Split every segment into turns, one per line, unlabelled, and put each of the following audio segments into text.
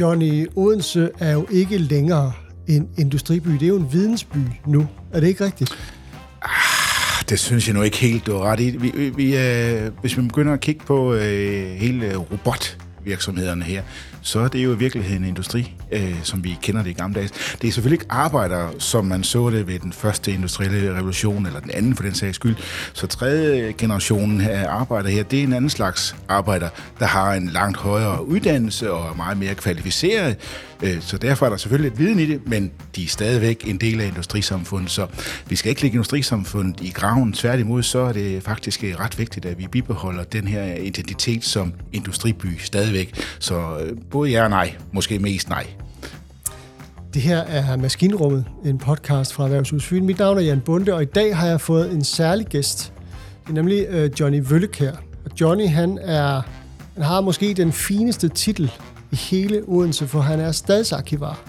Johnny, Odense er jo ikke længere en industriby. Det er jo en vidensby nu. Er det ikke rigtigt?
Ah, det synes jeg nu ikke helt, du har ret i. Vi, vi, vi, øh, hvis vi begynder at kigge på øh, hele øh, virksomhederne her, så er det jo i virkeligheden en industri, øh, som vi kender det i gamle dage. Det er selvfølgelig ikke arbejdere, som man så det ved den første industrielle revolution, eller den anden for den sags skyld. Så tredje generationen af arbejdere her, det er en anden slags arbejder, der har en langt højere uddannelse og er meget mere kvalificeret. Øh, så derfor er der selvfølgelig et viden i det, men de er stadigvæk en del af industrisamfundet, så vi skal ikke lægge industrisamfundet i graven. Tværtimod, så er det faktisk øh, ret vigtigt, at vi bibeholder den her identitet som industriby stadigvæk. Så øh, både ja og nej. Måske mest nej.
Det her er Maskinrummet, en podcast fra Erhvervshus Fyn. Mit navn er Jan Bunde, og i dag har jeg fået en særlig gæst. Det er nemlig øh, Johnny Vøllekær. Og Johnny, han, er, han har måske den fineste titel i hele Odense, for han er stadsarkivar.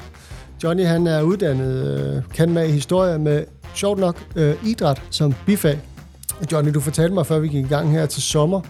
Johnny han er uddannet øh, kan med historie med, sjovt nok, øh, idræt som bifag. Johnny, du fortalte mig, før vi gik i gang her til sommer,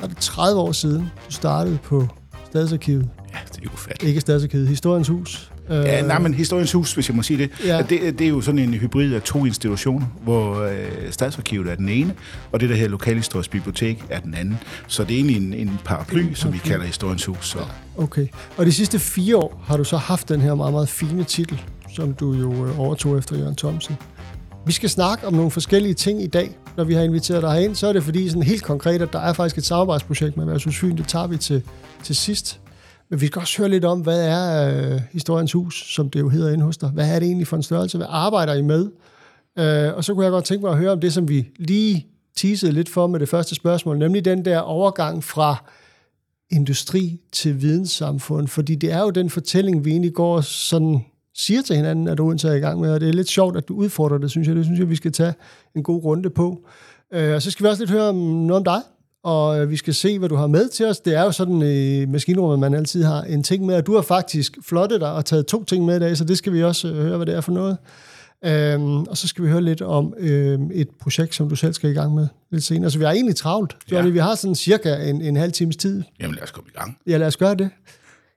var det 30 år siden, du startede på Stadsarkivet.
Ja, det er jo fattigt.
Ikke Stadsarkivet, Historiens Hus.
Ja, nej, men Historiens Hus, hvis jeg må sige det, ja. det, det er jo sådan en hybrid af to institutioner, hvor øh, Stadsarkivet er den ene, og det der her Lokalhistorisk Bibliotek er den anden. Så det er egentlig en, en paraply, en som vi kalder Historiens Hus. Så. Ja,
okay. Og de sidste fire år har du så haft den her meget, meget fine titel, som du jo øh, overtog efter Jørgen Thomsen. Vi skal snakke om nogle forskellige ting i dag. Når vi har inviteret dig ind, så er det fordi sådan helt konkret, at der er faktisk et samarbejdsprojekt med Erhvervshus Fyn. Det tager vi til, til sidst. Men vi skal også høre lidt om, hvad er øh, Historiens Hus, som det jo hedder inde hos dig? Hvad er det egentlig for en størrelse? Hvad arbejder I med? Øh, og så kunne jeg godt tænke mig at høre om det, som vi lige teasede lidt for med det første spørgsmål, nemlig den der overgang fra industri til videnssamfund. Fordi det er jo den fortælling, vi egentlig går sådan siger til hinanden, at Odense er i gang med, og det er lidt sjovt, at du udfordrer det, synes jeg. Det synes jeg, vi skal tage en god runde på. Øh, og så skal vi også lidt høre om noget om dig, og øh, vi skal se, hvad du har med til os. Det er jo sådan i maskinrummet, man altid har en ting med, og du har faktisk flottet dig og taget to ting med i dag, så det skal vi også øh, høre, hvad det er for noget. Øhm, og så skal vi høre lidt om øhm, et projekt, som du selv skal i gang med lidt senere. Så vi har egentlig travlt. Johnny, ja. vi har sådan cirka en, en halv times tid.
Jamen lad os komme i gang.
Ja, lad os gøre det.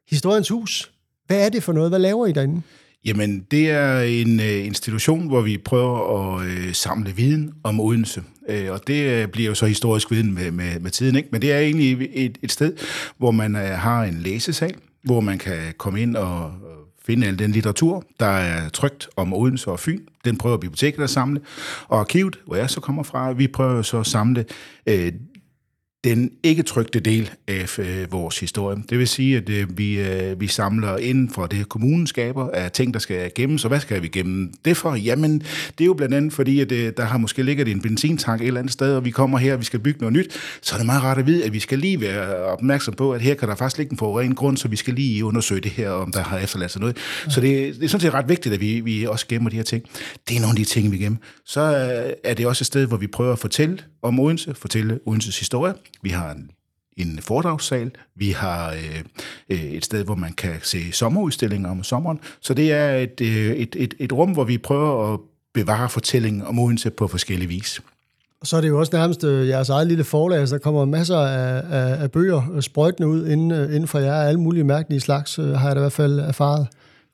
Historiens Hus. Hvad er det for noget? Hvad laver I derinde?
Jamen, det er en øh, institution, hvor vi prøver at øh, samle viden om Odense. Øh, og det øh, bliver jo så historisk viden med, med, med tiden, ikke? Men det er egentlig et, et sted, hvor man øh, har en læsesal, hvor man kan komme ind og finde al den litteratur, der er trygt om Odense og Fyn. Den prøver biblioteket at samle. Og arkivet, hvor jeg så kommer fra, vi prøver så at samle øh, den ikke trygte del af øh, vores historie. Det vil sige, at øh, vi, øh, vi samler inden for det, kommunen skaber af ting, der skal gemmes. Og hvad skal vi gemme det for? Jamen, det er jo blandt andet fordi, at øh, der har måske ligget en benzintank et eller andet sted, og vi kommer her, og vi skal bygge noget nyt. Så er det meget rart at vide, at vi skal lige være opmærksom på, at her kan der faktisk ligge en forurenet grund, så vi skal lige undersøge det her, om der har efterladt sig noget. Ja. Så det, det er sådan set ret vigtigt, at vi, vi også gemmer de her ting. Det er nogle af de ting, vi gemmer. Så øh, er det også et sted, hvor vi prøver at fortælle om Odense, fortælle Odenses historie. Vi har en, en foredragssal, vi har øh, øh, et sted, hvor man kan se sommerudstillinger om sommeren. Så det er et, øh, et, et, et rum, hvor vi prøver at bevare fortællingen om Odense på forskellige vis.
Og så er det jo også nærmest øh, jeres eget lille forlag, altså der kommer masser af, af, af bøger øh, sprøjtende ud inden, øh, inden for jer, alle mulige mærkelige slags, øh, har jeg da i hvert fald erfaret.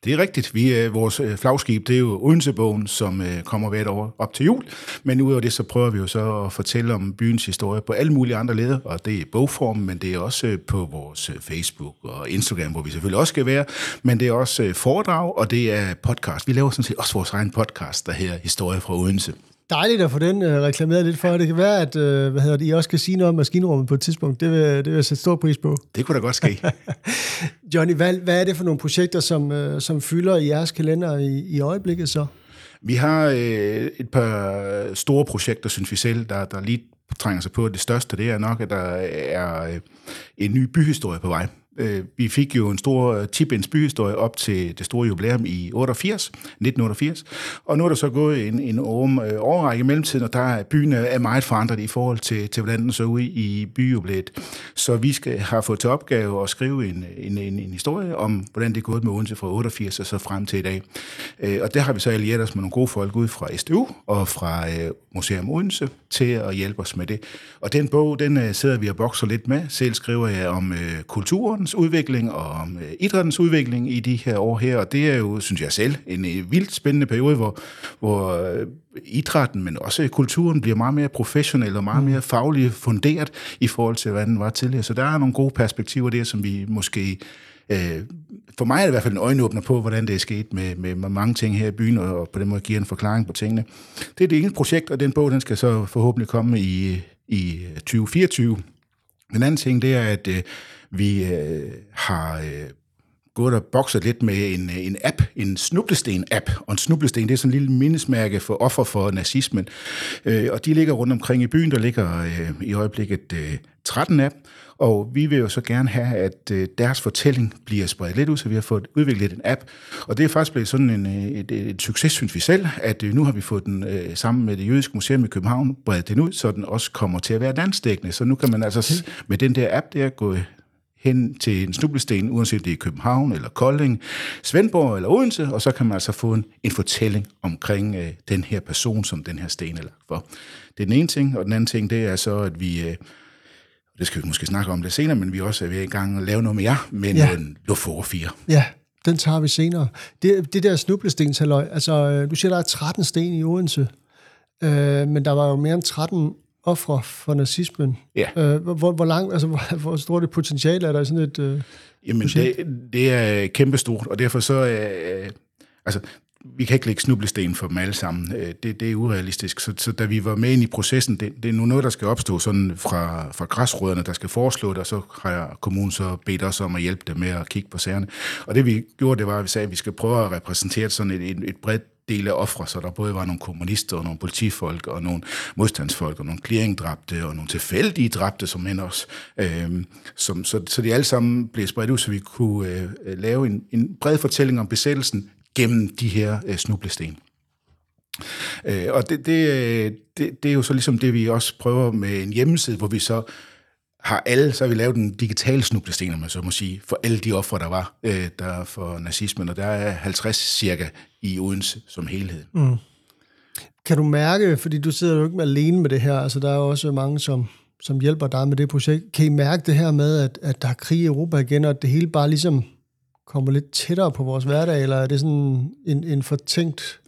Det er rigtigt. Vi, øh, vores øh, flagskib, det er jo Odensebogen, som øh, kommer hvert år op til jul. Men udover det, så prøver vi jo så at fortælle om byens historie på alle mulige andre leder, og det er bogform, men det er også øh, på vores øh, Facebook og Instagram, hvor vi selvfølgelig også skal være. Men det er også foredrag, og det er podcast. Vi laver sådan set også vores egen podcast, der her Historie fra Odense.
Dejligt at få den øh, reklameret lidt for. Det kan være, at øh, hvad hedder det, I også kan sige noget om maskinrummet på et tidspunkt. Det vil, det vil jeg sætte stor pris på.
Det kunne da godt ske.
Johnny, hvad, hvad er det for nogle projekter, som, øh, som fylder i jeres kalender i, i øjeblikket så?
Vi har øh, et par store projekter, synes vi selv, der, der lige trænger sig på. Det største, det er nok, at der er øh, en ny byhistorie på vej. Øh, vi fik jo en stor øh, Tibens byhistorie op til det store jubilæum i 88, 1988, og nu er der så gået en, en øh, overrække i mellemtiden, og der er byen er meget forandret i forhold til, til hvordan den så ud i byjubilæet. Så vi skal have fået til opgave at skrive en, en, en, en historie om, hvordan det er gået med Odense fra 88 og så frem til i dag. Øh, og der har vi så allieret os med nogle gode folk ud fra SDU og fra øh, Museum Odense til at hjælpe os med det. Og den bog, den sidder vi og bokser lidt med. Selv skriver jeg om kulturen, børns udvikling og om øh, idrættens udvikling i de her år her, og det er jo, synes jeg selv, en øh, vildt spændende periode, hvor, hvor øh, idrætten, men også kulturen bliver meget mere professionel og meget mere fagligt funderet i forhold til, hvad den var tidligere. Så der er nogle gode perspektiver der, som vi måske øh, for mig er det i hvert fald en øjenåbner på, hvordan det er sket med, med, med mange ting her i byen, og på den måde giver en forklaring på tingene. Det er det ene projekt, og den bog, den skal så forhåbentlig komme i, i 2024. Den anden ting, det er, at øh, vi øh, har øh, gået og bokset lidt med en, en app, en snublesten-app. Og en snublesten, det er sådan en lille mindesmærke for offer for nazismen. Øh, og de ligger rundt omkring i byen. Der ligger øh, i øjeblikket øh, 13 app. Og vi vil jo så gerne have, at øh, deres fortælling bliver spredt lidt ud, så vi har fået udviklet en app. Og det er faktisk blevet sådan en, øh, et, et, et succes, synes vi selv, at øh, nu har vi fået den øh, sammen med det jødiske museum i København, bredt den ud, så den også kommer til at være danskdækkende. Så nu kan man altså med den der app der gå hen til en snublesten, uanset det er København eller Kolding, Svendborg eller Odense, og så kan man altså få en, en fortælling omkring øh, den her person, som den her sten er lagt for. Det er den ene ting, og den anden ting, det er så, at vi, øh, det skal vi måske snakke om det senere, men vi også er ved i gang at lave noget med jer, med ja. en luftfotografier.
Ja, den tager vi senere. Det, det der snublestens, altså øh, du siger, der er 13 sten i Odense, øh, men der var jo mere end 13 ofre for nazismen.
Ja.
Øh, hvor, hvor, lang, altså, hvor, hvor stort et potentiale er der i sådan et øh,
Jamen, det, det er kæmpestort, og derfor så... Øh, altså, vi kan ikke lægge snublesten for dem alle sammen. Øh, det, det er urealistisk. Så, så da vi var med ind i processen, det, det er nu noget, der skal opstå sådan fra, fra græsrødderne, der skal foreslå det, og så har kommunen så bedt os om at hjælpe dem med at kigge på sagerne. Og det vi gjorde, det var, at vi sagde, at vi skal prøve at repræsentere sådan et, et, et bredt del af ofre, så der både var nogle kommunister og nogle politifolk og nogle modstandsfolk og nogle clearingdræbte og nogle tilfældige dræbte, som end også. Øh, som, så, så de alle sammen blev spredt ud, så vi kunne øh, lave en, en bred fortælling om besættelsen gennem de her øh, snublesten. Øh, og det, det, øh, det, det er jo så ligesom det, vi også prøver med en hjemmeside, hvor vi så har alle, så har vi lavet en digital snublesten, om man så må sige, for alle de ofre, der var øh, der for nazismen, og der er 50 cirka i Odense som helhed. Mm.
Kan du mærke, fordi du sidder jo ikke alene med det her, altså der er jo også mange, som, som hjælper dig med det projekt. Kan I mærke det her med, at, at der er krig i Europa igen, og at det hele bare ligesom kommer lidt tættere på vores hverdag, eller er det sådan en, en fortænkt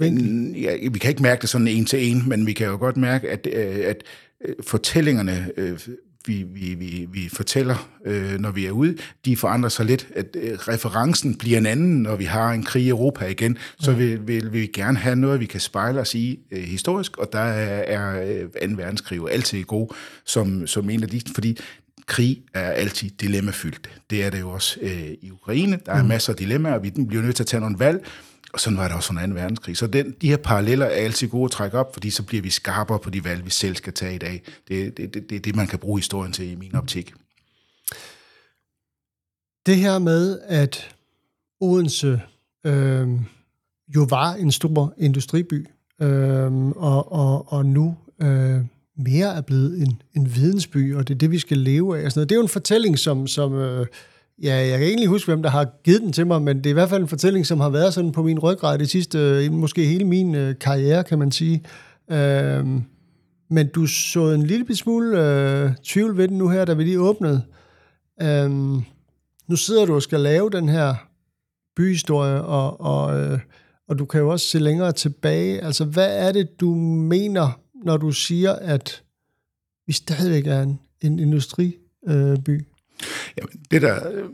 vinkel?
Ja, vi kan ikke mærke det sådan en til en, men vi kan jo godt mærke, at, øh, at øh, fortællingerne øh, vi, vi, vi, vi fortæller, øh, når vi er ude, de forandrer sig lidt. At øh, referencen bliver en anden, når vi har en krig i Europa igen. Så vil, vil, vil vi gerne have noget, vi kan spejle os i øh, historisk, og der er, er øh, 2. verdenskrig altid god som, som en af de, fordi krig er altid dilemmafyldt. Det er det jo også øh, i Ukraine. Der er mm. masser af dilemmaer, og vi bliver nødt til at tage nogle valg, og sådan var det også under 2. verdenskrig. Så den, de her paralleller er altid gode at trække op, fordi så bliver vi skarpere på de valg, vi selv skal tage i dag. Det er det, det, det, det, man kan bruge historien til i min optik.
Det her med, at Odense øh, jo var en stor industriby, øh, og, og, og nu øh, mere er blevet en, en vidensby, og det er det, vi skal leve af. Og sådan noget. Det er jo en fortælling, som, som øh, Ja, jeg kan egentlig huske, hvem der har givet den til mig, men det er i hvert fald en fortælling, som har været sådan på min ryggrad det sidste, øh, måske hele min øh, karriere, kan man sige. Øh, men du så en lille smule øh, tvivl ved den nu her, da vi lige åbnede. Øh, nu sidder du og skal lave den her byhistorie, og, og, øh, og du kan jo også se længere tilbage. Altså, hvad er det, du mener, når du siger, at vi stadigvæk er en, en industriby? Øh, by?
Jamen, det der, øh,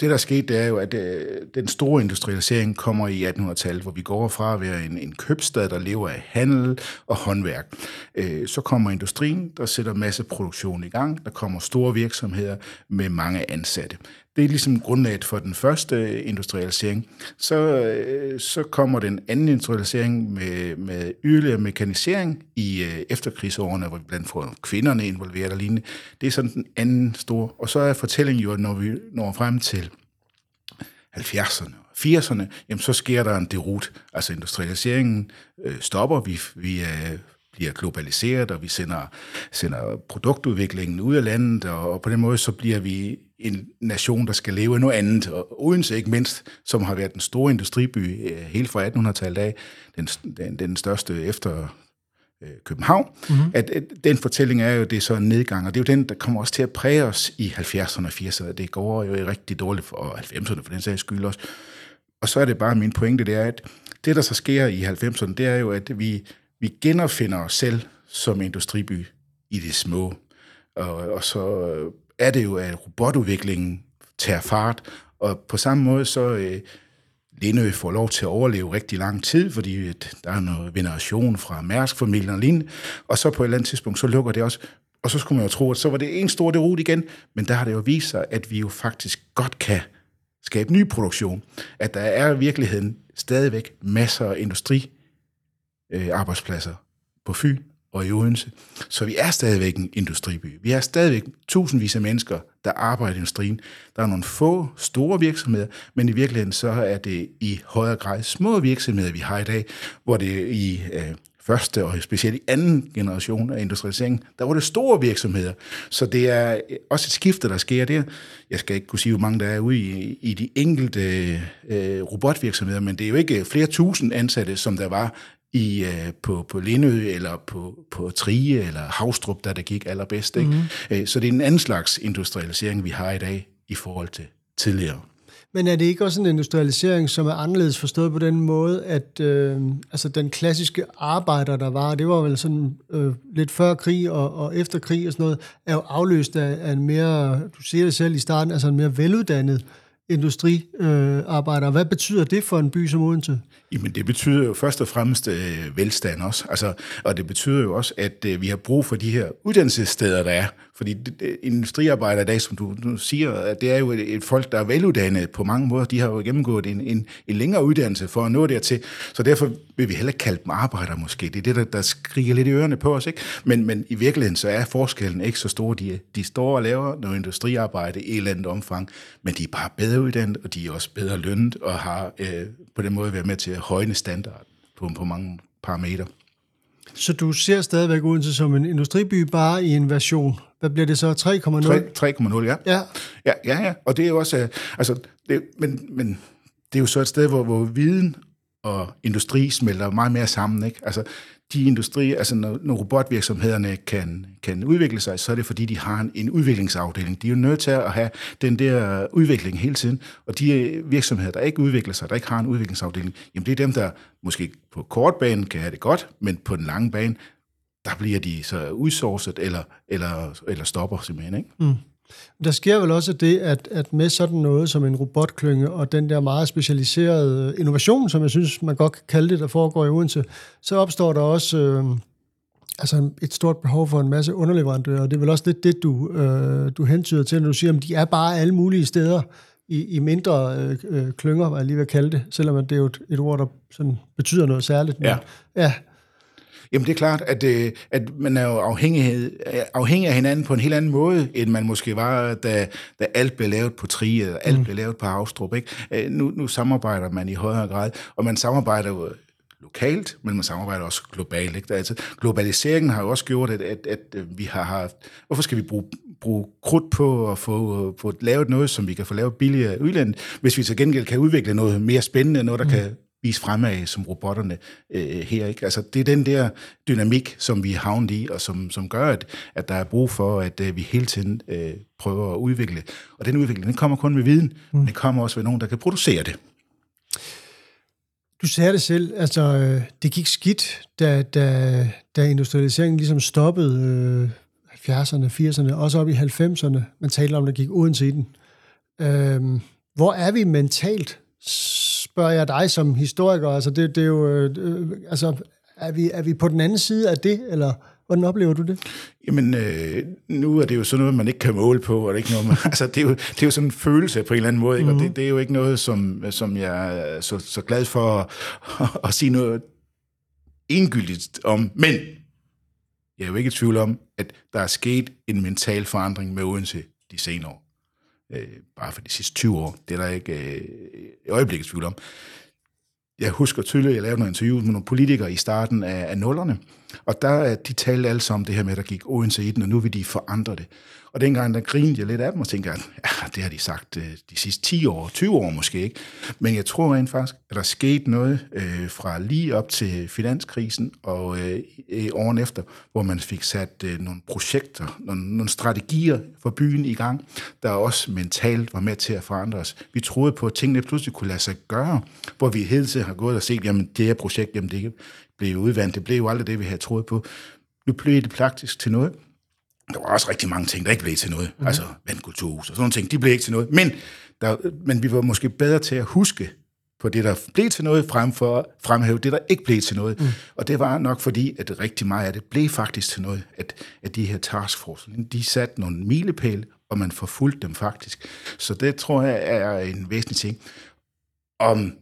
det der skete, det er jo, at øh, den store industrialisering kommer i 1800-tallet, hvor vi går fra at være en, en købstad, der lever af handel og håndværk. Øh, så kommer industrien, der sætter masse produktion i gang. Der kommer store virksomheder med mange ansatte. Det er ligesom grundlaget for den første industrialisering. Så, øh, så kommer den anden industrialisering med, med yderligere mekanisering i øh, efterkrigsårene, hvor vi blandt får kvinderne involveret og lignende. Det er sådan den anden store. Og så er fortællingen jo, at når vi når frem til 70'erne 80'erne, jamen så sker der en derut. Altså industrialiseringen øh, stopper, vi, vi øh, bliver globaliseret, og vi sender, sender produktudviklingen ud af landet, og, og på den måde så bliver vi en nation, der skal leve af noget andet. Og Odense ikke mindst, som har været en stor industriby øh, helt fra 1800-tallet af, den, den, den største efter øh, København, mm-hmm. at, at den fortælling er jo, det er så en nedgang, og det er jo den, der kommer også til at præge os i 70'erne og 80'erne. Det går jo rigtig dårligt for 90'erne, for den sags skyld også. Og så er det bare min pointe, det er, at det, der så sker i 90'erne, det er jo, at vi, vi genopfinder os selv som industriby i det små. Og, og så er det jo, at robotudviklingen tager fart, og på samme måde så øh, Lindø får lov til at overleve rigtig lang tid, fordi øh, der er noget veneration fra Mærsk-familien og lignende, og så på et eller andet tidspunkt, så lukker det også. Og så skulle man jo tro, at så var det en stor derud igen, men der har det jo vist sig, at vi jo faktisk godt kan skabe ny produktion. At der er i virkeligheden stadigvæk masser af industri øh, arbejdspladser på Fyn og i Odense. Så vi er stadigvæk en industriby. Vi er stadigvæk tusindvis af mennesker, der arbejder i industrien. Der er nogle få store virksomheder, men i virkeligheden så er det i højere grad små virksomheder, vi har i dag, hvor det i øh, første og specielt i anden generation af industrialisering, der var det store virksomheder. Så det er øh, også et skifte, der sker der. Jeg skal ikke kunne sige, hvor mange der er ude i, i de enkelte øh, robotvirksomheder, men det er jo ikke flere tusind ansatte, som der var i, øh, på, på Lindø eller på, på Trige eller Havstrup, der det gik allerbedst. Ikke? Mm-hmm. Så det er en anden slags industrialisering, vi har i dag i forhold til tidligere.
Men er det ikke også en industrialisering, som er anderledes forstået på den måde, at øh, altså den klassiske arbejder, der var, det var vel sådan øh, lidt før krig og, og efter krig og sådan noget, er jo afløst af, af en mere, du siger det selv i starten, altså en mere veluddannet industriarbejdere. Øh, Hvad betyder det for en by som Odense?
Jamen det betyder jo først og fremmest øh, velstand også, altså, og det betyder jo også, at øh, vi har brug for de her uddannelsessteder, der er. Fordi det, industriarbejder i dag, som du, du siger, at det er jo et, et folk, der er veluddannet på mange måder. De har jo gennemgået en, en, en længere uddannelse for at nå dertil. Så derfor vil vi heller kalde dem arbejdere måske. Det er det, der, der skriger lidt i ørerne på os. Ikke? Men, men i virkeligheden så er forskellen ikke så stor. De, de står og laver noget industriarbejde i et eller andet omfang, men de er bare bedre uddannet, og de er også bedre lønnet, og har øh, på den måde været med til højne standard på, på mange parametre.
Så du ser stadigvæk Odense som en industriby, bare i en version. Hvad bliver det så?
3,0? 3,0, ja. ja. Ja, ja, ja. Og det er jo også, øh, altså, det, men, men det er jo så et sted, hvor, hvor viden og industri smelter meget mere sammen. Ikke? Altså, de industri, altså når, når robotvirksomhederne kan, kan udvikle sig, så er det fordi, de har en, en udviklingsafdeling. De er jo nødt til at have den der udvikling hele tiden. Og de øh, virksomheder, der ikke udvikler sig, der ikke har en udviklingsafdeling, jamen det er dem, der måske på kort bane kan have det godt, men på den lange bane, der bliver de så udsourcet eller, eller, eller stopper simpelthen. Ikke? Mm.
Der sker vel også det, at, at med sådan noget som en robotklynge og den der meget specialiserede innovation, som jeg synes, man godt kan kalde det, der foregår i Odense, så opstår der også øh, altså et stort behov for en masse underleverandører. Det er vel også lidt det, du, øh, du hentyder til, når du siger, at de er bare alle mulige steder i, i mindre øh, øh klynger, hvad jeg lige vil kalde det, selvom det er jo et, et ord, der sådan betyder noget særligt.
Men, ja.
ja.
Jamen det er klart, at, øh, at man er jo afhængig, afhængig af hinanden på en helt anden måde, end man måske var, da, da alt blev lavet på Tri, eller alt mm. blev lavet på Havstrup. Ikke? Øh, nu, nu samarbejder man i højere grad, og man samarbejder jo lokalt, men man samarbejder også globalt. Ikke? Altså, globaliseringen har jo også gjort, at, at, at vi har haft... Hvorfor skal vi bruge, bruge krudt på at få, få lavet noget, som vi kan få lavet billigere i udlandet, hvis vi til gengæld kan udvikle noget mere spændende, noget, der mm. kan vise fremad som robotterne øh, her. Ikke? Altså, det er den der dynamik, som vi har havnet i, og som, som gør, at, at der er brug for, at øh, vi hele tiden øh, prøver at udvikle. Og den udvikling, den kommer kun med viden, mm. men den kommer også ved nogen, der kan producere det.
Du sagde det selv, altså øh, det gik skidt, da, da, da industrialiseringen ligesom stoppede øh, 70'erne, 80'erne, også op i 90'erne. Man talte om, at der gik uden til den. Øh, hvor er vi mentalt spørger jeg dig som historiker. Altså, det, det er jo, øh, altså, er vi, er vi på den anden side af det, eller hvordan oplever du det?
Jamen, øh, nu er det jo sådan noget, man ikke kan måle på, og det er, ikke noget, man, altså, det er, jo, det er jo sådan en følelse på en eller anden måde, ikke? Mm-hmm. og det, mhm. det er jo ikke noget, som, som jeg er så, så glad for at, at, at sige noget endegyldigt om. Men jeg er jo ikke i tvivl om, at der er sket en mental forandring med Odense de senere år øh, bare for de sidste 20 år. Det er der ikke øh, i øjeblikket tvivl om. Jeg husker tydeligt, at jeg lavede nogle interviews med nogle politikere i starten af, af nullerne, Og der, øh, de talte alle sammen om det her med, at der gik Odense i den, og nu vil de forandre det. Og dengang, der grinede jeg lidt af dem og tænkte, at ja, det har de sagt øh, de sidste 10 år, 20 år måske ikke. Men jeg tror rent faktisk, at der skete noget øh, fra lige op til finanskrisen og øh, åren efter, hvor man fik sat øh, nogle projekter, nogle, nogle strategier for byen i gang, der også mentalt var med til at forandre os. Vi troede på, at tingene pludselig kunne lade sig gøre, hvor vi hele tiden har gået og set, jamen det her projekt, jamen det blev udvandt, det blev jo aldrig det, vi havde troet på. Nu blev det praktisk til noget, der var også rigtig mange ting, der ikke blev til noget. Mm. Altså vandkulturhus og sådan nogle ting, de blev ikke til noget. Men, der, men vi var måske bedre til at huske på det, der blev til noget, frem for at fremhæve det, der ikke blev til noget. Mm. Og det var nok fordi, at rigtig meget af det blev faktisk til noget, at, at de her taskforce, de satte nogle milepæle, og man forfulgte dem faktisk. Så det tror jeg er en væsentlig ting. Om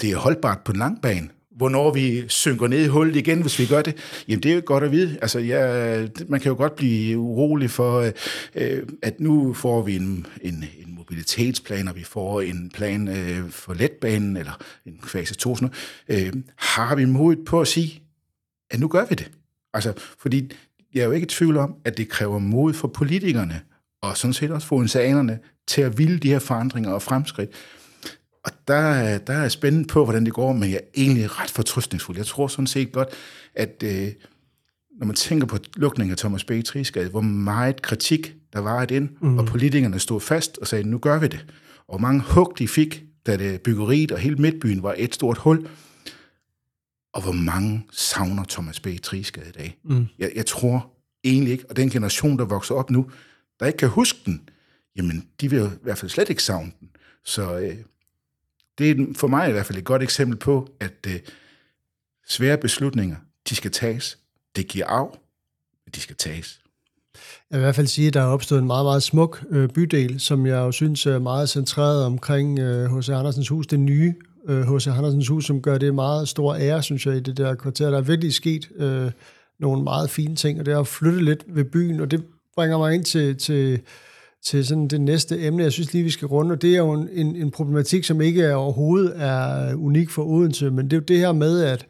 det er holdbart på en lang bane, hvornår vi synker ned i hullet igen, hvis vi gør det, jamen det er jo godt at vide. Altså, ja, man kan jo godt blive urolig for, øh, at nu får vi en, en, en mobilitetsplan, og vi får en plan øh, for letbanen, eller en fase 2. Sådan noget. Øh, har vi modet på at sige, at nu gør vi det? Altså, fordi jeg er jo ikke i tvivl om, at det kræver mod for politikerne, og sådan set også for insanerne, til at ville de her forandringer og fremskridt. Og der, der er jeg spændt på, hvordan det går, men jeg er egentlig ret fortrystningsfuld. Jeg tror sådan set godt, at øh, når man tænker på lukningen af Thomas B. Trisgade, hvor meget kritik der var i den, mm. og politikerne stod fast og sagde, nu gør vi det. Og mange hug de fik, da det byggeriet og hele midtbyen var et stort hul. Og hvor mange savner Thomas B. Trisgade i dag. Mm. Jeg, jeg tror egentlig ikke, og den generation, der vokser op nu, der ikke kan huske den, jamen de vil i hvert fald slet ikke savne den. Så øh, det er for mig i hvert fald et godt eksempel på, at øh, svære beslutninger, de skal tages. Det giver af, men de skal tages.
Jeg vil i hvert fald sige, at der er opstået en meget, meget smuk øh, bydel, som jeg jo synes er meget centreret omkring H.C. Øh, Andersens hus, det nye H.C. Øh, Andersens hus, som gør det meget stor ære, synes jeg, i det der kvarter. Der er virkelig sket øh, nogle meget fine ting, og det har flyttet lidt ved byen, og det bringer mig ind til, til til sådan det næste emne, jeg synes lige, vi skal runde, og det er jo en, en, en problematik, som ikke er overhovedet er unik for Odense, men det er jo det her med, at,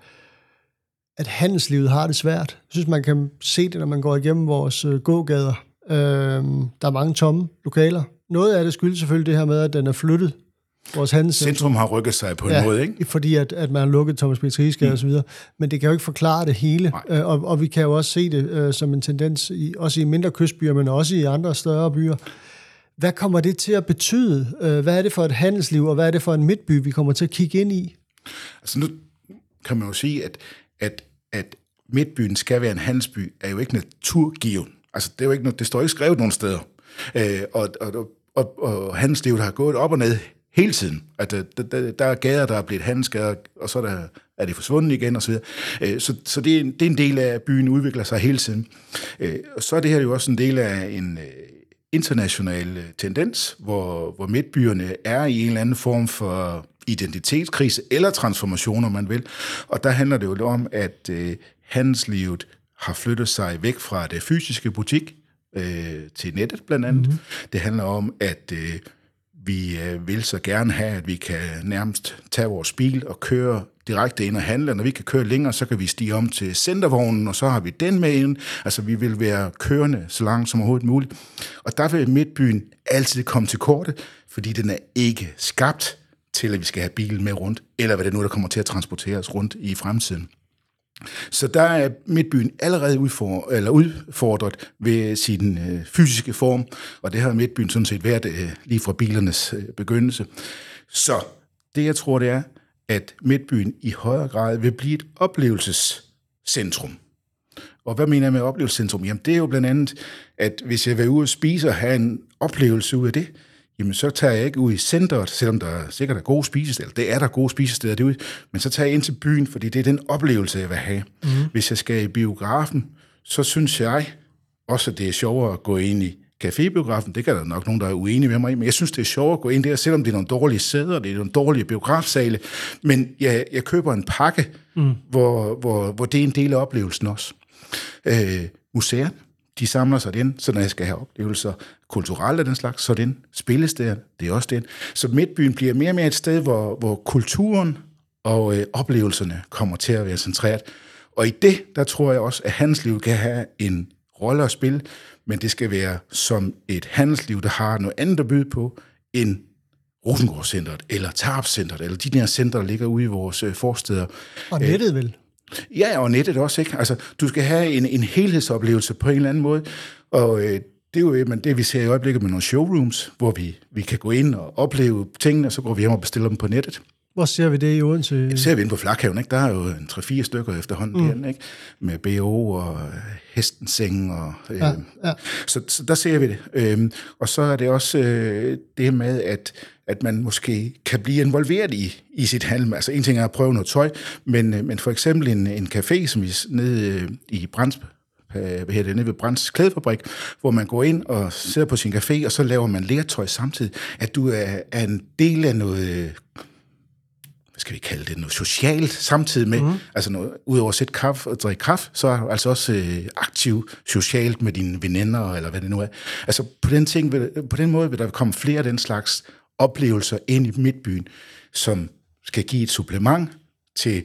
at handelslivet har det svært. Jeg synes, man kan se det, når man går igennem vores øh, gågader. Øh, der er mange tomme lokaler. Noget af det skyldes selvfølgelig det her med, at den er flyttet vores handelscentrum.
Centrum har rykket sig på en ja, måde, ikke?
fordi at, at man har lukket Thomas Petriske mm. og så videre. Men det kan jo ikke forklare det hele. Øh, og, og vi kan jo også se det øh, som en tendens, i, også i mindre kystbyer, men også i andre større byer. Hvad kommer det til at betyde? Øh, hvad er det for et handelsliv, og hvad er det for en midtby, vi kommer til at kigge ind i?
Altså nu kan man jo sige, at, at, at midtbyen skal være en handelsby, er jo ikke naturgiven. Altså det, er jo ikke, det står ikke skrevet nogen steder. Øh, og, og, og, og handelslivet har gået op og ned hele tiden. At der, der, der er gader, der er blevet handelsgader, og så er, der, er det forsvundet igen osv. Øh, så, så det, er en, det er en del af, at byen udvikler sig hele tiden. Øh, og så er det her jo også en del af en øh, international tendens, hvor, hvor midtbyerne er i en eller anden form for identitetskrise eller transformation, om man vil. Og der handler det jo om, at handelslivet har flyttet sig væk fra det fysiske butik øh, til nettet blandt andet. Mm-hmm. Det handler om, at øh, vi øh, vil så gerne have, at vi kan nærmest tage vores bil og køre direkte ind og handle. Når vi kan køre længere, så kan vi stige om til centervognen, og så har vi den med ind. Altså, vi vil være kørende så langt som overhovedet muligt. Og der vil midtbyen altid komme til korte, fordi den er ikke skabt til, at vi skal have bilen med rundt, eller hvad det nu, der kommer til at transportere os rundt i fremtiden. Så der er Midtbyen allerede udfordret, eller udfordret ved sin øh, fysiske form, og det har Midtbyen sådan set været øh, lige fra bilernes øh, begyndelse. Så det jeg tror, det er, at Midtbyen i højere grad vil blive et oplevelsescentrum. Og hvad mener jeg med oplevelsescentrum? Jamen det er jo blandt andet, at hvis jeg vil ud og spise og have en oplevelse ud af det, jamen så tager jeg ikke ud i centret, selvom der sikkert er gode spisesteder. Det er der gode spisesteder derude, men så tager jeg ind til byen, fordi det er den oplevelse, jeg vil have. Mm. Hvis jeg skal i biografen, så synes jeg også, at det er sjovere at gå ind i cafébiografen. Det kan der nok nogen, der er uenige med mig i, men jeg synes, det er sjovere at gå ind der, selvom det er nogle dårlige sæder, det er nogle dårlige biografsale. Men jeg, jeg køber en pakke, mm. hvor, hvor, hvor det er en del af oplevelsen også. Øh, museerne, de samler sig ind, så når jeg skal have oplevelser kulturelle af den slags, så den spillesteder, det er også den. Så Midtbyen bliver mere og mere et sted, hvor, hvor kulturen og øh, oplevelserne kommer til at være centreret. Og i det, der tror jeg også, at handelslivet kan have en rolle at spille, men det skal være som et handelsliv, der har noget andet at byde på, end Rosengårdscenteret, eller Tarpcenteret, eller de der centre, der ligger ude i vores øh, forsteder.
Og nettet vel?
Ja, og nettet også, ikke? Altså, du skal have en, en helhedsoplevelse på en eller anden måde, og øh, det er jo men det, vi ser i øjeblikket med nogle showrooms, hvor vi, vi kan gå ind og opleve tingene, og så går vi hjem og bestiller dem på nettet.
Hvor ser vi det i Odense?
Det ser vi inde på Flakhaven, ikke? Der er jo en 3-4 stykker efterhånden mm. derinde, ikke? Med BO og hestenseng og... Øh, ja, ja. Så, så der ser vi det. Øhm, og så er det også øh, det med, at at man måske kan blive involveret i, i sit handel. Altså en ting er at prøve noget tøj, men, øh, men for eksempel en, en café, som vi nede øh, i Brands, øh, hvad hedder det, nede ved Brands klædefabrik, hvor man går ind og sidder på sin café, og så laver man lertøj samtidig, at du er, er en del af noget hvad skal vi kalde det, noget socialt samtidig med, mm. altså noget, udover at sætte kaffe og drikke kaffe, så er du altså også øh, aktiv socialt med dine veninder, eller hvad det nu er. Altså på den, ting, på den måde vil der komme flere af den slags oplevelser ind i midtbyen, som skal give et supplement til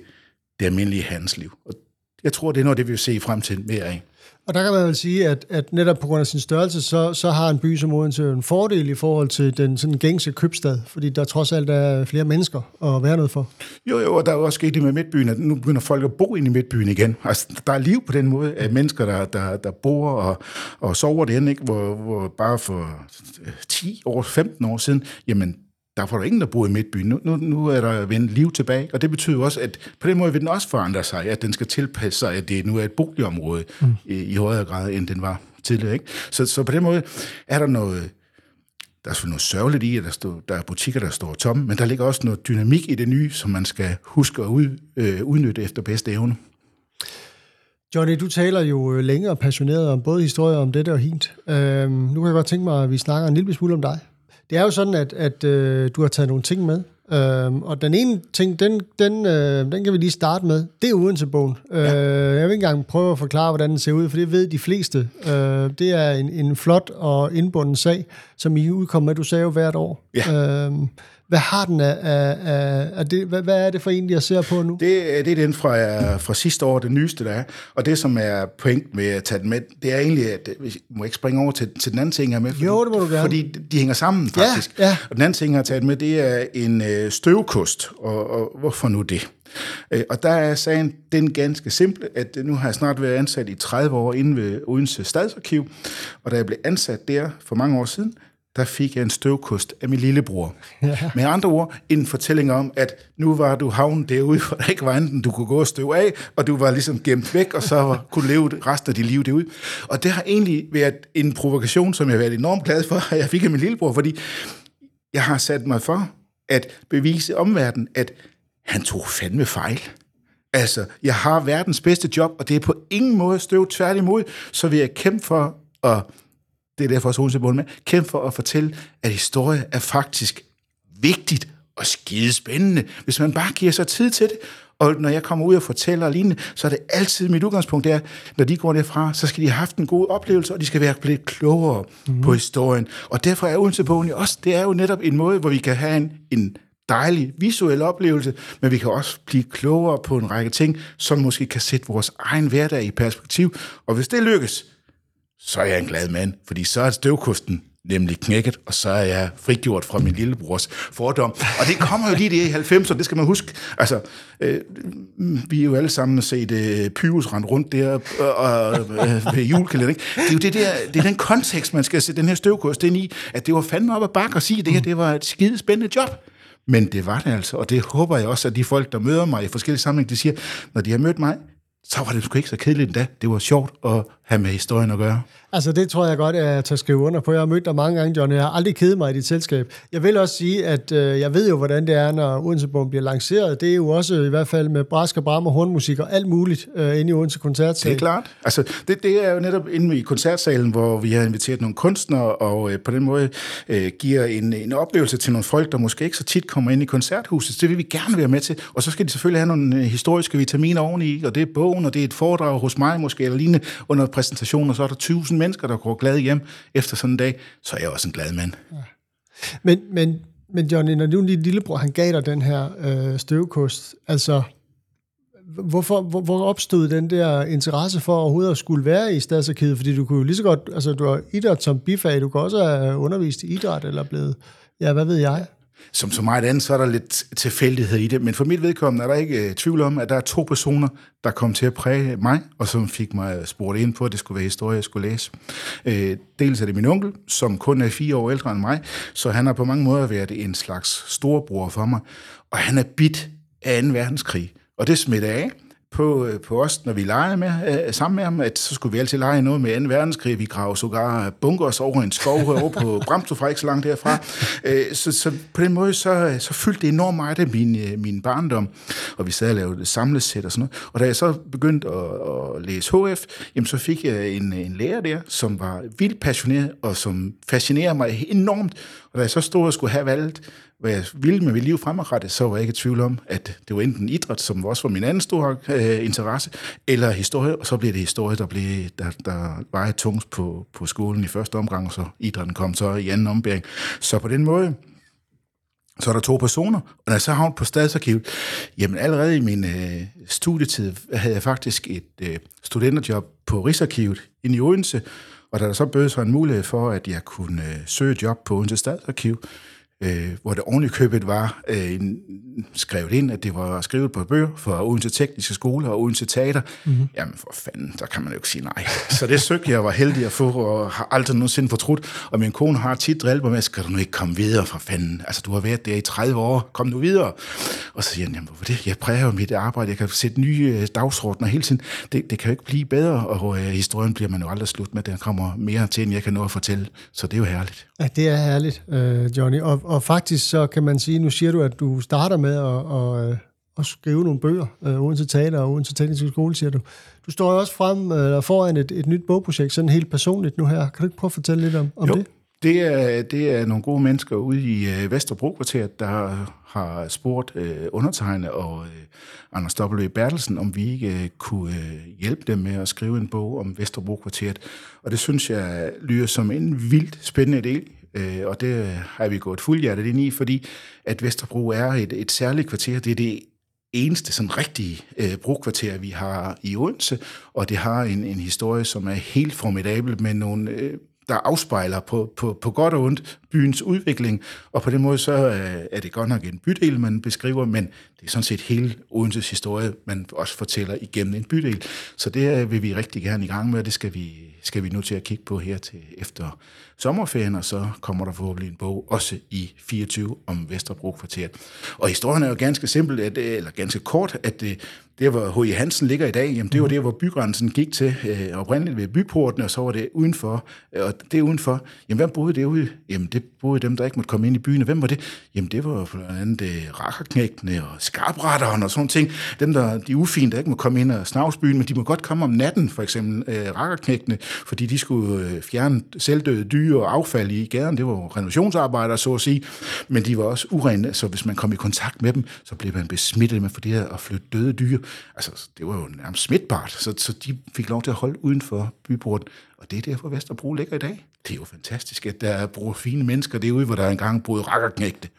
det almindelige handelsliv. Og jeg tror, det er noget, det vi vil se i fremtiden mere af.
Og der kan man vel sige, at, at netop på grund af sin størrelse, så, så har en by som Odense en fordel i forhold til den sådan gængse købstad, fordi der trods alt er flere mennesker at være noget for.
Jo, jo, og der er jo også sket det med midtbyen, at nu begynder folk at bo ind i midtbyen igen. Altså, der er liv på den måde af mennesker, der, der, der bor og, og sover derinde, ikke? Hvor, hvor bare for 10 år, 15 år siden, jamen der får der ingen, der bor i midtbyen. Nu, nu, nu er der vendt liv tilbage, og det betyder også, at på den måde vil den også forandre sig, at den skal tilpasse sig, at det nu er et boligområde mm. i, i højere grad, end den var tidligere. Ikke? Så, så på den måde er der noget, der er selvfølgelig noget sørgeligt i, at der, står, der er butikker, der står tomme, men der ligger også noget dynamik i det nye, som man skal huske at ud, øh, udnytte efter bedste evne.
Johnny, du taler jo øh, længe og passioneret om både historier om dette og hint. Øhm, nu kan jeg godt tænke mig, at vi snakker en lille smule om dig. Det er jo sådan, at, at øh, du har taget nogle ting med, Øhm, og den ene ting, den, den, øh, den kan vi lige starte med. Det er Odense-bogen. Øh, ja. Øh, jeg vil ikke engang prøve at forklare, hvordan den ser ud, for det ved de fleste. Øh, det er en, en flot og indbunden sag, som I udkommer med, du sagde jo hvert år. Ja. Øh, hvad har den af, af, af, af det, hvad, hvad er det for en, jeg ser på nu?
Det, det er den fra, fra sidste år, det nyeste, der er. Og det, som er point med at tage den med, det er egentlig, at vi må ikke springe over til, til den anden ting, jeg med.
Fordi, jo, det må du gerne.
Fordi de hænger sammen, faktisk.
Ja, ja.
Og den anden ting, jeg har taget med, det er en øh, støvkost. Og, og hvorfor nu det? Øh, og der er sagen den ganske simple, at nu har jeg snart været ansat i 30 år inde ved Odense Stadsarkiv, og da jeg blev ansat der for mange år siden, der fik jeg en støvkost af min lillebror. Ja. Med andre ord, en fortælling om, at nu var du havnet derude, hvor der ikke var anden, du kunne gå og støve af, og du var ligesom gemt væk, og så kunne leve resten af dit liv derude. Og det har egentlig været en provokation, som jeg har været enormt glad for, at jeg fik af min lillebror, fordi jeg har sat mig for at bevise omverdenen, at han tog fandme fejl. Altså, jeg har verdens bedste job, og det er på ingen måde støv tværtimod, så vil jeg kæmpe for at det er derfor også Odense med, kæmpe for at fortælle, at historie er faktisk vigtigt og skide spændende, hvis man bare giver sig tid til det. Og når jeg kommer ud og fortæller og lignende, så er det altid mit udgangspunkt, der, når de går derfra, så skal de have haft en god oplevelse, og de skal være blevet klogere mm. på historien. Og derfor er Odense-bogen også, det er jo netop en måde, hvor vi kan have en, en dejlig visuel oplevelse, men vi kan også blive klogere på en række ting, som måske kan sætte vores egen hverdag i perspektiv. Og hvis det lykkes, så er jeg en glad mand, fordi så er støvkosten nemlig knækket, og så er jeg frigjort fra min lillebrors fordom. Og det kommer jo lige det i 90'erne, det skal man huske. Altså, øh, vi er jo alle sammen set øh, Pyrus rende rundt der øh, og, øh, ved julekalenderen. ikke? Det er jo det, der, det er den kontekst, man skal sætte den her støvkost ind i, at det var fandme op ad bakke at sige, at det her det var et skide spændende job. Men det var det altså, og det håber jeg også, at de folk, der møder mig i forskellige sammenhænge, de siger, når de har mødt mig, så var det sgu ikke så kedeligt endda. Det var sjovt og have med historien at gøre.
Altså, det tror jeg godt, at jeg tager skrive under på. Jeg har mødt dig mange gange, John. Jeg har aldrig kedet mig i dit selskab. Jeg vil også sige, at øh, jeg ved jo, hvordan det er, når Odensebom bliver lanceret. Det er jo også i hvert fald med brask og bram og hornmusik og alt muligt øh, inde i Odense Koncertsal.
Det er klart. Altså, det, det er jo netop inde i koncertsalen, hvor vi har inviteret nogle kunstnere, og øh, på den måde øh, giver en, en oplevelse til nogle folk, der måske ikke så tit kommer ind i koncerthuset. Det vil vi gerne være med til. Og så skal de selvfølgelig have nogle øh, historiske vitaminer oveni, og det er bogen, og det er et foredrag hos mig måske, eller lignende under præsentation, og så er der 1000 mennesker, der går glade hjem efter sådan en dag, så er jeg også en glad mand. Ja.
Men, men, men Johnny, når du din lillebror, han gav dig den her øh, støvkost, altså, hvorfor, hvor, hvor opstod den der interesse for overhovedet at skulle være i stadsarkivet? Fordi du kunne jo lige så godt, altså du har idræt som bifag, du kan også have undervist i idræt, eller blevet, ja, hvad ved jeg?
Som så meget andet, så er der lidt tilfældighed i det, men for mit vedkommende er der ikke øh, tvivl om, at der er to personer, der kom til at præge mig, og som fik mig øh, spurgt ind på, at det skulle være historie, jeg skulle læse. Øh, dels er det min onkel, som kun er fire år ældre end mig, så han har på mange måder været en slags storbror for mig, og han er bit af 2. verdenskrig, og det smitter af på, øh, på os, når vi leger med, øh, sammen med ham, at så skulle vi altid lege noget med 2. verdenskrig. Vi graver sågar bunkers over en skov over på Bramstrup, ikke så langt derfra. Øh, så, så på den måde, så, så fyldte det enormt meget af min, øh, min barndom, og vi sad og lavede samlesæt og sådan noget. Og da jeg så begyndte at, at læse HF, jamen, så fik jeg en, en lærer der, som var vildt passioneret, og som fascinerede mig enormt. Og da jeg så stod og skulle have valgt, hvad jeg ville med mit liv fremadrettet, så var jeg ikke i tvivl om, at det var enten idræt, som også var min anden store øh, interesse, eller historie, og så blev det historie, der, blev, der, der var tungt på, på skolen i første omgang, og så idrætten kom så i anden ombæring. Så på den måde, så er der to personer, og når jeg så havnet på stadsarkivet, jamen allerede i min øh, studietid havde jeg faktisk et øh, studenterjob på Rigsarkivet inde i Odense, og da der så bød sig en mulighed for, at jeg kunne øh, søge job på Odense Stadsarkiv, øh, hvor det ordentligt købet var øh, en, skrevet ind, at det var skrevet på bøger for Odense Tekniske Skole og Odense Teater. Mm-hmm. Jamen for fanden, der kan man jo ikke sige nej. Så det søgte jeg var heldig at få, og har aldrig nogensinde fortrudt. Og min kone har tit drillet mig med, skal du nu ikke komme videre fra fanden? Altså, du har været der i 30 år, kom nu videre. Og så siger jeg, jamen hvorfor det? Jeg præger mit arbejde, jeg kan sætte nye øh, dagsordner hele tiden. Det, det kan jo ikke blive bedre, og øh, historien bliver man jo aldrig slut med. Der kommer mere til, end jeg kan nå at fortælle. Så det er jo herligt.
Ja, det er herligt, øh, Johnny. Og, og faktisk så kan man sige, nu siger du, at du starter med at, at, at skrive nogle bøger, øh, uden til teater og uden til teknisk skole, siger du. Du står også frem øh, foran et, et nyt bogprojekt, sådan helt personligt nu her. Kan du ikke prøve at fortælle lidt om, om
jo.
det?
Det er, det er nogle gode mennesker ude i øh, Vesterbro-kvarteret, der har spurgt øh, undertegnet og øh, Anders W. Bertelsen, om vi ikke øh, kunne øh, hjælpe dem med at skrive en bog om Vesterbro-kvarteret. Og det synes jeg lyder som en vildt spændende del, Øh, og det har vi gået fuldhjertet ind i, fordi at Vesterbro er et, et særligt kvarter. Det er det eneste sådan rigtige øh, brokvarter, vi har i Odense, og det har en, en historie, som er helt formidabel med nogle øh, der afspejler på, på, på godt og ondt byens udvikling, og på den måde så øh, er det godt nok en bydel, man beskriver, men det er sådan set hele Odenses historie, man også fortæller igennem en bydel. Så det øh, vil vi rigtig gerne i gang med, og det skal vi, skal vi nu til at kigge på her til efter sommerferien, og så kommer der forhåbentlig en bog også i 24 om Vesterbro kvarteret. Og historien er jo ganske simpel, at, øh, eller ganske kort, at det, der hvor H.I. Hansen ligger i dag, jamen det var der, hvor bygrænsen gik til øh, oprindeligt ved byporten, og så var det udenfor. Og det udenfor, jamen hvem boede derude? Jamen det boede dem, der ikke måtte komme ind i byen. Og hvem var det? Jamen det var blandt andet øh, rakkerknægtene og skarpretteren og sådan ting. Dem, der, de ufine, der ikke må komme ind og snavsbyen, men de må godt komme om natten, for eksempel øh, rakkerknægtene, fordi de skulle øh, fjerne selvdøde dyr og affald i gaden. Det var renovationsarbejdere, så at sige. Men de var også urene, så hvis man kom i kontakt med dem, så blev man besmittet med for det at flytte døde dyr. Altså, det var jo nærmest smitbart, så, så de fik lov til at holde uden for byporten. Og det er derfor Vesterbro ligger i dag. Det er jo fantastisk, at der er fine mennesker derude, hvor der engang boede rakkerknægte.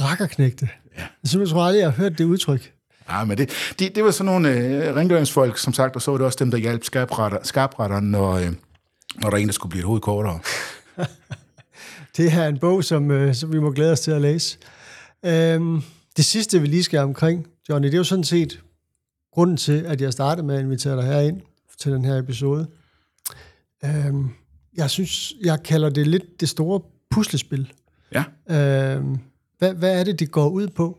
Rakkerknægte?
Ja.
Jeg synes, jeg aldrig, jeg har hørt det udtryk.
Ja, men det, det, det var sådan nogle øh, rengøringsfolk, som sagt, og så var det også dem, der hjalp skarpretteren, når, øh, når der er en, der skulle blive et hoved kortere.
det er en bog, som, øh, som vi må glæde os til at læse. Øhm, det sidste, vi lige skal omkring, Johnny, det er jo sådan set grunden til, at jeg startede med at invitere dig herind til den her episode. Øhm, jeg synes, jeg kalder det lidt det store puslespil.
Ja.
Øhm, hvad, hvad er det, det går ud på?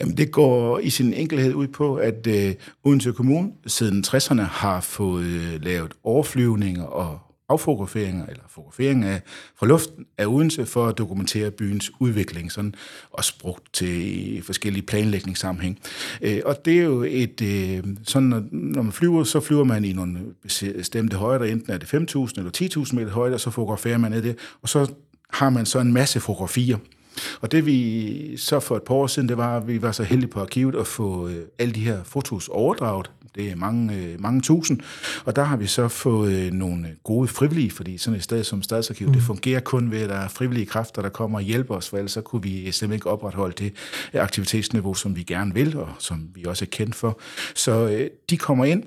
Jamen, det går i sin enkelhed ud på, at øh, Odense Kommune siden 60'erne har fået øh, lavet overflyvninger og affotograferinger eller fotograferinger af, fra luften af Odense for at dokumentere byens udvikling, sådan også brugt til forskellige planlægningssammenhæng. Øh, og det er jo et, øh, sådan når, når man flyver, så flyver man i nogle bestemte højder, enten er det 5.000 eller 10.000 meter højde, og så fotograferer man af det, og så har man så en masse fotografier. Og det vi så for et par år siden, det var, at vi var så heldige på arkivet at få øh, alle de her fotos overdraget. Det er mange, øh, mange tusind. Og der har vi så fået øh, nogle gode frivillige, fordi sådan et sted som Stadsarkiv, mm. det fungerer kun ved, at der er frivillige kræfter, der kommer og hjælper os, for ellers så kunne vi simpelthen ikke opretholde det aktivitetsniveau, som vi gerne vil, og som vi også er kendt for. Så øh, de kommer ind,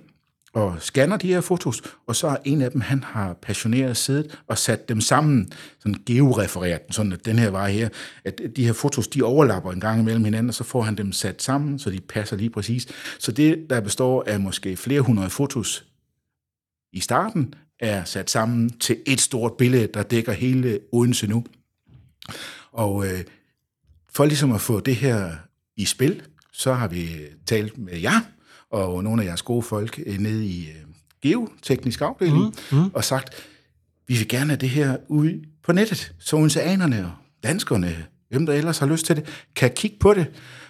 og scanner de her fotos, og så er en af dem, han har passioneret siddet og sat dem sammen, sådan georefereret sådan at den her vej her, at de her fotos, de overlapper en gang imellem hinanden, og så får han dem sat sammen, så de passer lige præcis. Så det, der består af måske flere hundrede fotos i starten, er sat sammen til et stort billede, der dækker hele Odense nu. Og øh, for ligesom at få det her i spil, så har vi talt med jer, og nogle af jeres gode folk øh, nede i øh, geoteknisk afdeling, mm, mm. og sagt, vi vil gerne have det her ud på nettet, så odenseanerne og danskerne, hvem der ellers har lyst til det, kan kigge på det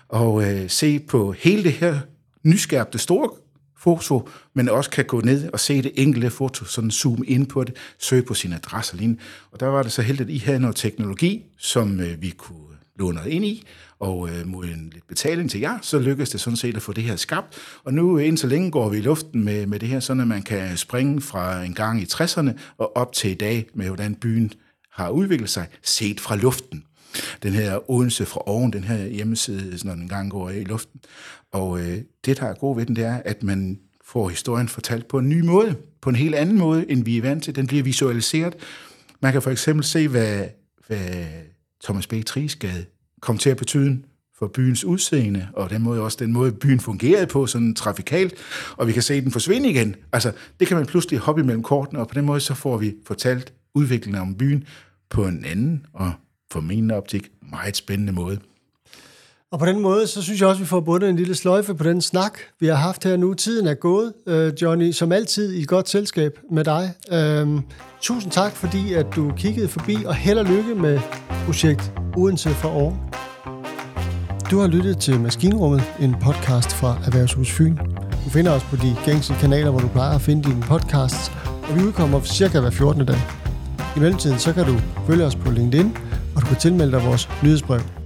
og øh, se på hele det her nyskærpte store foto, men også kan gå ned og se det enkelte foto, sådan zoome ind på det, søge på sin adresse og lignende. Og der var det så heldigt, at I havde noget teknologi, som øh, vi kunne låne ind i, og øh, mod en lidt betaling til jer, så lykkedes det sådan set at få det her skabt. Og nu øh, indtil længe går vi i luften med, med det her, sådan at man kan springe fra en gang i 60'erne og op til i dag med, hvordan byen har udviklet sig, set fra luften. Den her Odense fra oven, den her hjemmeside, når den gang går i luften. Og øh, det, der er god ved den, det er, at man får historien fortalt på en ny måde, på en helt anden måde, end vi er vant til. Den bliver visualiseret. Man kan for eksempel se, hvad, hvad Thomas B. Triesgade kom til at betyde for byens udseende, og den måde også den måde, byen fungerede på, sådan trafikalt, og vi kan se den forsvinde igen. Altså, det kan man pludselig hoppe mellem kortene, og på den måde så får vi fortalt udviklingen om byen på en anden, og for min optik, meget spændende måde.
Og på den måde, så synes jeg også, at vi får bundet en lille sløjfe på den snak, vi har haft her nu. Tiden er gået, øh, Johnny, som altid i godt selskab med dig. Øhm, tusind tak, fordi at du kiggede forbi, og held og lykke med projekt Odense for år. Du har lyttet til Maskinrummet, en podcast fra Erhvervshus Fyn. Du finder os på de gængse kanaler, hvor du plejer at finde dine podcasts, og vi udkommer cirka hver 14. dag. I mellemtiden så kan du følge os på LinkedIn, og du kan tilmelde dig vores nyhedsbrev.